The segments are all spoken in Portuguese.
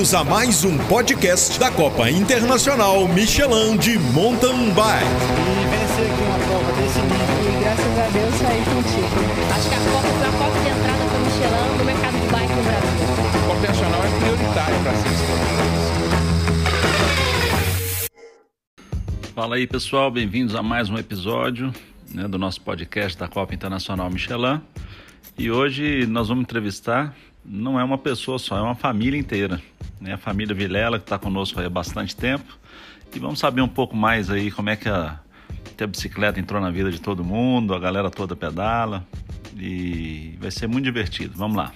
Bem-vindos a mais um podcast da Copa Internacional Michelin de Mountain Bike. E vencer aqui uma prova desse nível. E graças a Deus saí contigo. Acho que a Copa foi a porta de entrada para o Michelin no mercado de bike no Brasil. A Copa Internacional é prioritária para ser Fala aí pessoal, bem-vindos a mais um episódio né, do nosso podcast da Copa Internacional Michelin. E hoje nós vamos entrevistar, não é uma pessoa só, é uma família inteira. Né? A família Vilela, que está conosco há bastante tempo. E vamos saber um pouco mais aí como é que a, que a bicicleta entrou na vida de todo mundo, a galera toda pedala. E vai ser muito divertido. Vamos lá.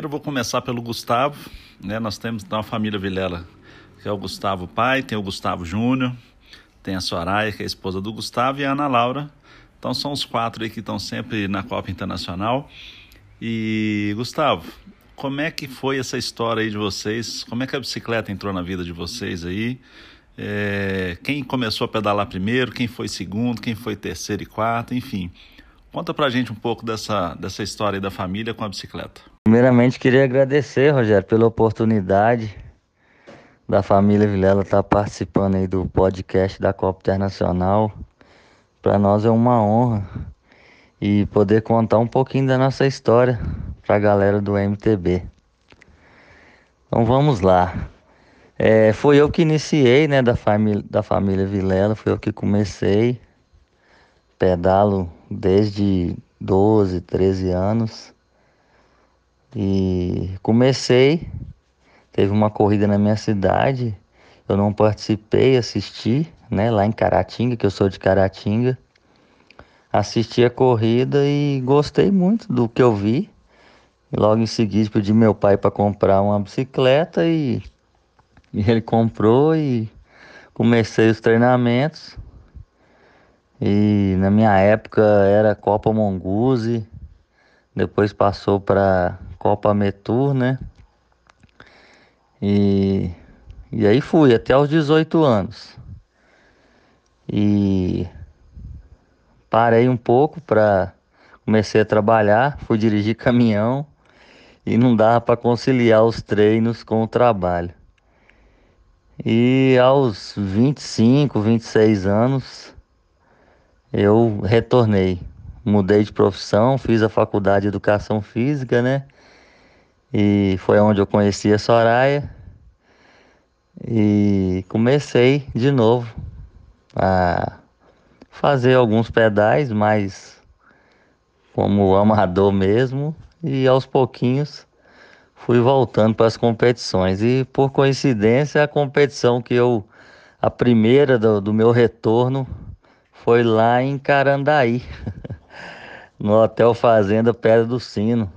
Eu vou começar pelo Gustavo. Né? Nós temos então a família Vilela que é o Gustavo pai, tem o Gustavo Júnior, tem a Soraya, que é a esposa do Gustavo, e a Ana Laura. Então são os quatro aí que estão sempre na Copa Internacional. E Gustavo, como é que foi essa história aí de vocês? Como é que a bicicleta entrou na vida de vocês aí? É, quem começou a pedalar primeiro, quem foi segundo, quem foi terceiro e quarto, enfim. Conta pra gente um pouco dessa, dessa história da família com a bicicleta. Primeiramente, queria agradecer, Rogério, pela oportunidade da família Vilela tá participando aí do podcast da Copa Internacional. Para nós é uma honra e poder contar um pouquinho da nossa história para a galera do MTB. Então vamos lá. É, foi eu que iniciei, né, da família, da família Vilela, foi eu que comecei. Pedalo desde 12, 13 anos. E comecei Teve uma corrida na minha cidade, eu não participei, assisti, né, lá em Caratinga, que eu sou de Caratinga. Assisti a corrida e gostei muito do que eu vi. Logo em seguida pedi meu pai para comprar uma bicicleta e, e ele comprou e comecei os treinamentos. E na minha época era Copa Monguzi, depois passou para Copa Metur, né? E, e aí fui até os 18 anos. E parei um pouco para comecei a trabalhar, fui dirigir caminhão e não dava para conciliar os treinos com o trabalho. E aos 25, 26 anos eu retornei, mudei de profissão, fiz a faculdade de educação física, né? E foi onde eu conheci a Soraya. E comecei de novo a fazer alguns pedais, mas como amador mesmo. E aos pouquinhos fui voltando para as competições. E por coincidência, a competição que eu. A primeira do, do meu retorno foi lá em Carandaí, no Hotel Fazenda Pedra do Sino.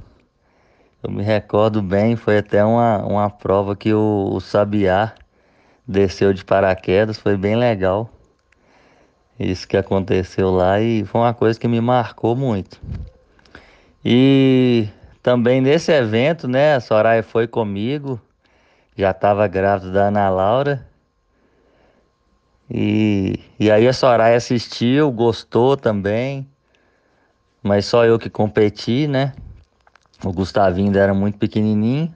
Eu me recordo bem, foi até uma, uma prova que o, o Sabiá desceu de paraquedas, foi bem legal. Isso que aconteceu lá e foi uma coisa que me marcou muito. E também nesse evento, né, a Soraya foi comigo, já estava grávida da Ana Laura. E, e aí a Soraya assistiu, gostou também, mas só eu que competi, né? O Gustavinho ainda era muito pequenininho.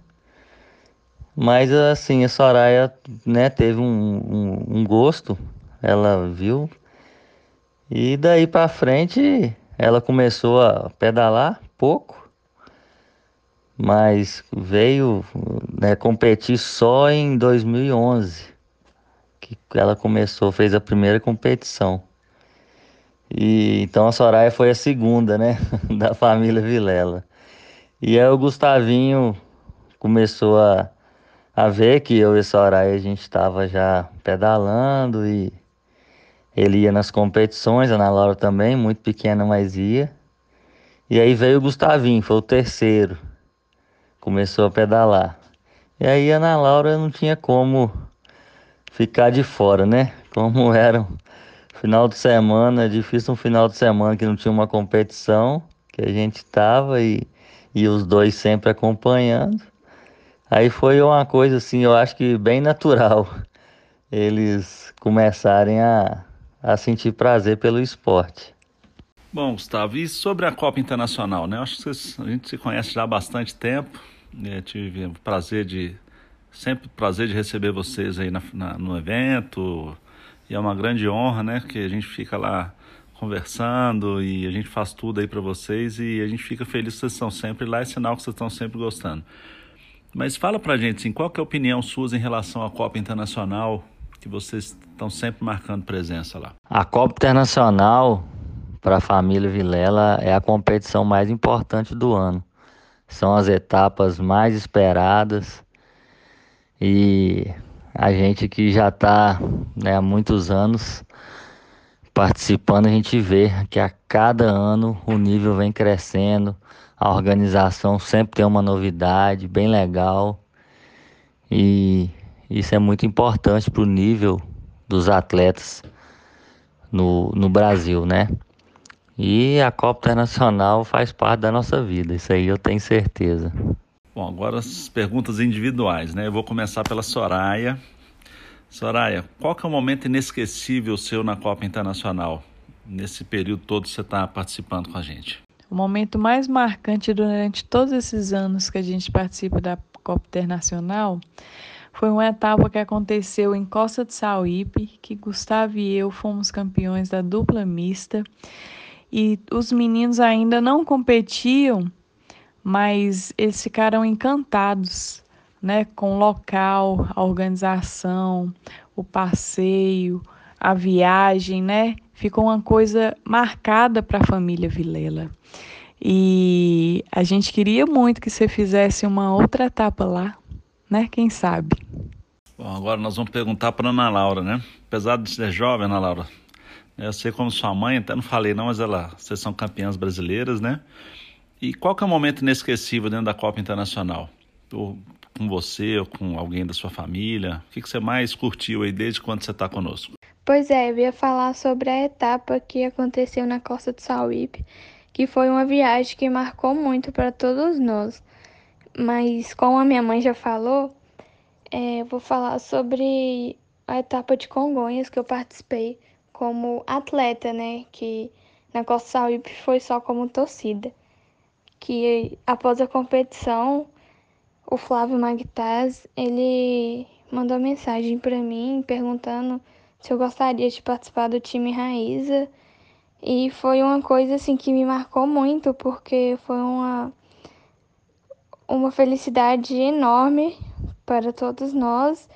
Mas assim, a Soraya né, teve um, um, um gosto, ela viu. E daí para frente ela começou a pedalar pouco, mas veio né, competir só em 2011, que ela começou, fez a primeira competição. E então a Soraya foi a segunda, né, da família Vilela. E aí o Gustavinho começou a, a ver que eu e a Soraya a gente estava já pedalando e ele ia nas competições, a Ana Laura também, muito pequena, mas ia. E aí veio o Gustavinho, foi o terceiro. Começou a pedalar. E aí a Ana Laura não tinha como ficar de fora, né? Como era um final de semana, difícil um final de semana que não tinha uma competição, que a gente tava e e os dois sempre acompanhando. Aí foi uma coisa assim, eu acho que bem natural eles começarem a, a sentir prazer pelo esporte. Bom, Gustavo, e sobre a Copa Internacional, né? Acho que a gente se conhece já há bastante tempo. Né? Tive o prazer de sempre prazer de receber vocês aí na, na, no evento e é uma grande honra, né? Que a gente fica lá conversando e a gente faz tudo aí para vocês e a gente fica feliz que vocês estão sempre lá, é sinal que vocês estão sempre gostando. Mas fala pra gente, assim, qual que é a opinião sua em relação à Copa Internacional, que vocês estão sempre marcando presença lá? A Copa Internacional para a família Vilela é a competição mais importante do ano. São as etapas mais esperadas e a gente que já está né, há muitos anos participando, a gente vê que a cada ano o nível vem crescendo, a organização sempre tem uma novidade bem legal e isso é muito importante para o nível dos atletas no, no Brasil, né? E a Copa Internacional faz parte da nossa vida, isso aí eu tenho certeza. Bom, agora as perguntas individuais, né? Eu vou começar pela Soraya. Soraya, qual que é o momento inesquecível seu na Copa Internacional? Nesse período todo você está participando com a gente. O momento mais marcante durante todos esses anos que a gente participa da Copa Internacional foi uma etapa que aconteceu em Costa de Sauípe, que Gustavo e eu fomos campeões da dupla mista e os meninos ainda não competiam, mas eles ficaram encantados, né, com o local, a organização, o passeio, a viagem, né? Ficou uma coisa marcada para a família Vilela. E a gente queria muito que você fizesse uma outra etapa lá, né? Quem sabe? Bom, agora nós vamos perguntar para Ana Laura, né? Apesar de ser jovem, Ana Laura, eu sei como sua mãe, até não falei não, mas ela, vocês são campeãs brasileiras, né? E qual que é o momento inesquecível dentro da Copa Internacional? Com você ou com alguém da sua família? O que, você mais curtiu aí desde quando você está conosco? Pois é, eu ia falar sobre a etapa que aconteceu na Costa do Sauípe, que foi uma viagem que marcou muito para todos nós. Mas como a minha mãe já falou, é, vou falar sobre a etapa de Congonhas que eu participei como atleta, né? Que na Costa Sauípe foi só como torcida. Que após a competição, o Flávio Magtaz, ele mandou mensagem para mim perguntando se eu gostaria de participar do time Raíza. E foi uma coisa assim que me marcou muito, porque foi uma uma felicidade enorme para todos nós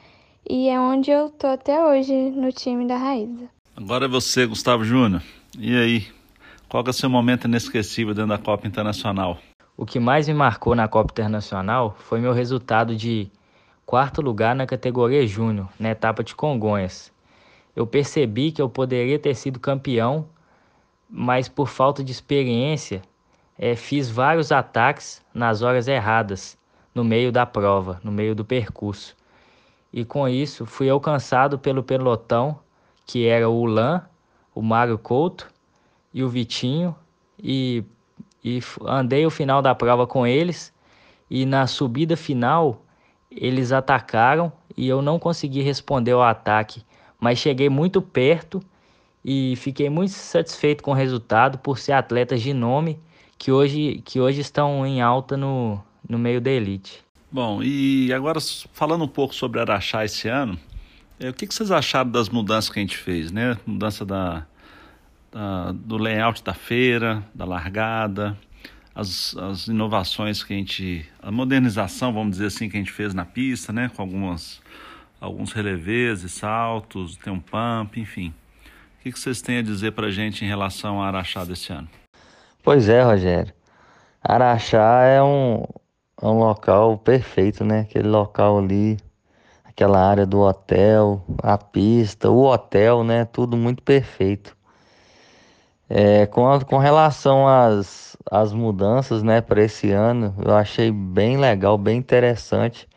e é onde eu tô até hoje no time da Raíza. Agora é você, Gustavo Júnior. E aí? Qual é o seu momento inesquecível dentro da Copa Internacional? O que mais me marcou na Copa Internacional foi meu resultado de quarto lugar na categoria Júnior, na etapa de Congonhas. Eu percebi que eu poderia ter sido campeão, mas por falta de experiência, é, fiz vários ataques nas horas erradas, no meio da prova, no meio do percurso. E com isso, fui alcançado pelo pelotão que era o Lan, o Mário Couto e o Vitinho, e, e andei o final da prova com eles, e na subida final eles atacaram e eu não consegui responder ao ataque, mas cheguei muito perto e fiquei muito satisfeito com o resultado por ser atletas de nome que hoje, que hoje estão em alta no, no meio da elite. Bom, e agora falando um pouco sobre Araxá esse ano, é, o que, que vocês acharam das mudanças que a gente fez, né? Mudança da, da do layout da feira, da largada, as, as inovações que a gente, a modernização, vamos dizer assim, que a gente fez na pista, né? Com algumas, alguns releves, saltos, tem um pump, enfim. O que, que vocês têm a dizer para a gente em relação a Araxá desse ano? Pois é, Rogério. Araxá é um, é um local perfeito, né? Aquele local ali aquela área do hotel, a pista, o hotel, né? Tudo muito perfeito. É, com, a, com relação às, às mudanças, né, para esse ano, eu achei bem legal, bem interessante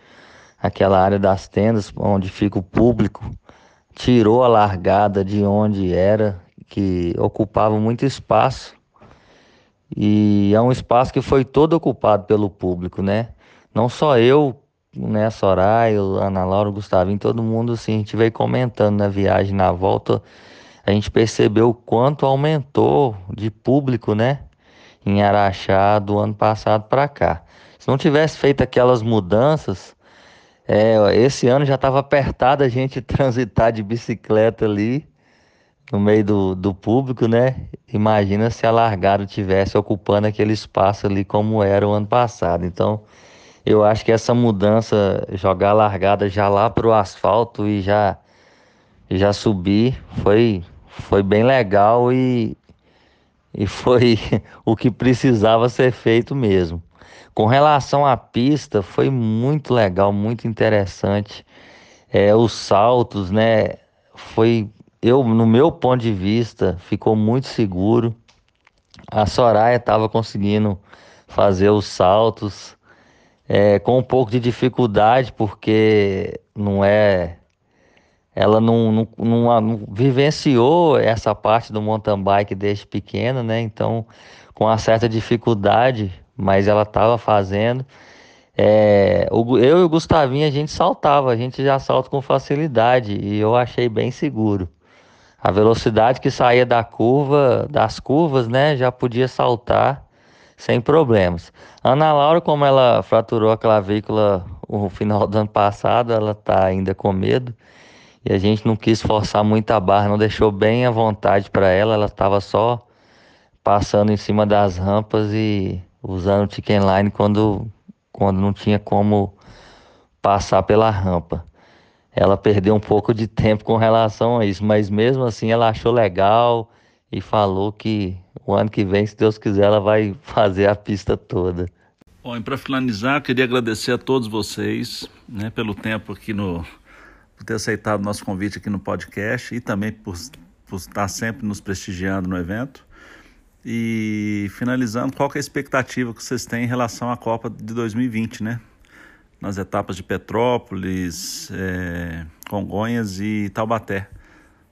aquela área das tendas onde fica o público. Tirou a largada de onde era, que ocupava muito espaço. E é um espaço que foi todo ocupado pelo público, né? Não só eu né, Soraya, Ana Laura, Gustavinho, todo mundo assim, a gente veio comentando na viagem, na volta, a gente percebeu o quanto aumentou de público, né? Em Araxá do ano passado para cá. Se não tivesse feito aquelas mudanças, é, esse ano já estava apertado a gente transitar de bicicleta ali no meio do, do público, né? Imagina se a largada tivesse ocupando aquele espaço ali como era o ano passado. Então, eu acho que essa mudança, jogar a largada já lá para o asfalto e já, já subir, foi, foi bem legal e, e foi o que precisava ser feito mesmo. Com relação à pista, foi muito legal, muito interessante. É, os saltos, né? Foi, eu, no meu ponto de vista, ficou muito seguro. A Soraya estava conseguindo fazer os saltos é, com um pouco de dificuldade, porque não é. Ela não, não, não, não vivenciou essa parte do mountain bike desde pequena, né? Então, com uma certa dificuldade, mas ela estava fazendo. É, eu e o Gustavinho a gente saltava, a gente já salta com facilidade e eu achei bem seguro. A velocidade que saía da curva, das curvas, né, já podia saltar sem problemas. Ana Laura, como ela fraturou a clavícula no final do ano passado, ela está ainda com medo e a gente não quis forçar muito a barra, não deixou bem à vontade para ela, ela estava só passando em cima das rampas e usando o chicken line quando, quando não tinha como passar pela rampa. Ela perdeu um pouco de tempo com relação a isso, mas mesmo assim ela achou legal e falou que o ano que vem, se Deus quiser, ela vai fazer a pista toda. Bom, e para finalizar, queria agradecer a todos vocês né, pelo tempo aqui no. Por ter aceitado o nosso convite aqui no podcast e também por, por estar sempre nos prestigiando no evento. E finalizando, qual é a expectativa que vocês têm em relação à Copa de 2020, né? Nas etapas de Petrópolis, é, Congonhas e Taubaté.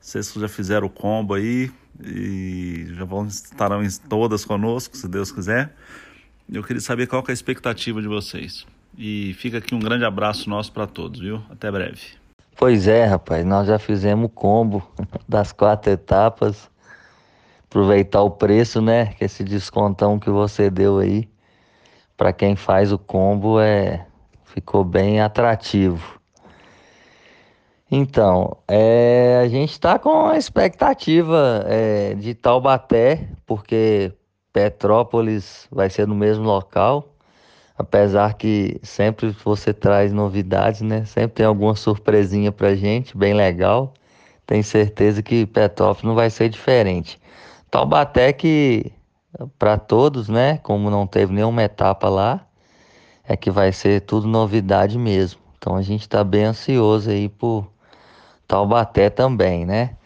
Vocês já fizeram o combo aí e já vão estarão todas conosco, se Deus quiser. Eu queria saber qual é a expectativa de vocês. E fica aqui um grande abraço nosso para todos, viu? Até breve. Pois é, rapaz, nós já fizemos o combo das quatro etapas aproveitar o preço, né? Que esse descontão que você deu aí para quem faz o combo é ficou bem atrativo. Então, é, a gente está com a expectativa é, de Taubaté, porque Petrópolis vai ser no mesmo local, apesar que sempre você traz novidades, né? Sempre tem alguma surpresinha pra gente, bem legal. Tenho certeza que Petrópolis não vai ser diferente. Taubaté que para todos, né? Como não teve nenhuma etapa lá, é que vai ser tudo novidade mesmo. Então a gente está bem ansioso aí por Taubaté também, né?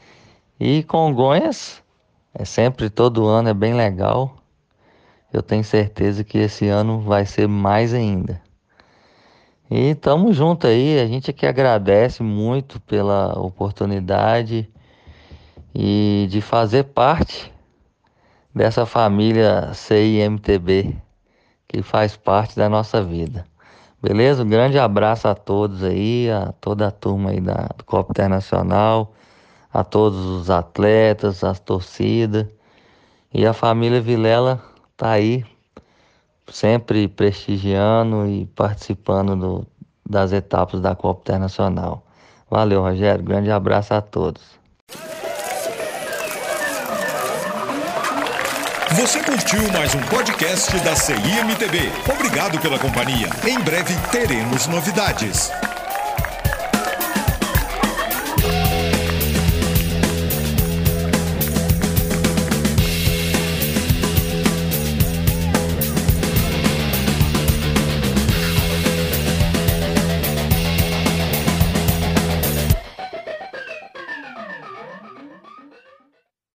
E Congonhas é sempre todo ano é bem legal. Eu tenho certeza que esse ano vai ser mais ainda. E tamo junto aí, a gente aqui agradece muito pela oportunidade e de fazer parte dessa família CIMTB que faz parte da nossa vida. Beleza? Um grande abraço a todos aí, a toda a turma aí da, do Copa Internacional, a todos os atletas, as torcidas. E a família Vilela tá aí sempre prestigiando e participando do, das etapas da Copa Internacional. Valeu, Rogério. Grande abraço a todos. Você curtiu mais um podcast da CIMTB. Obrigado pela companhia. Em breve teremos novidades.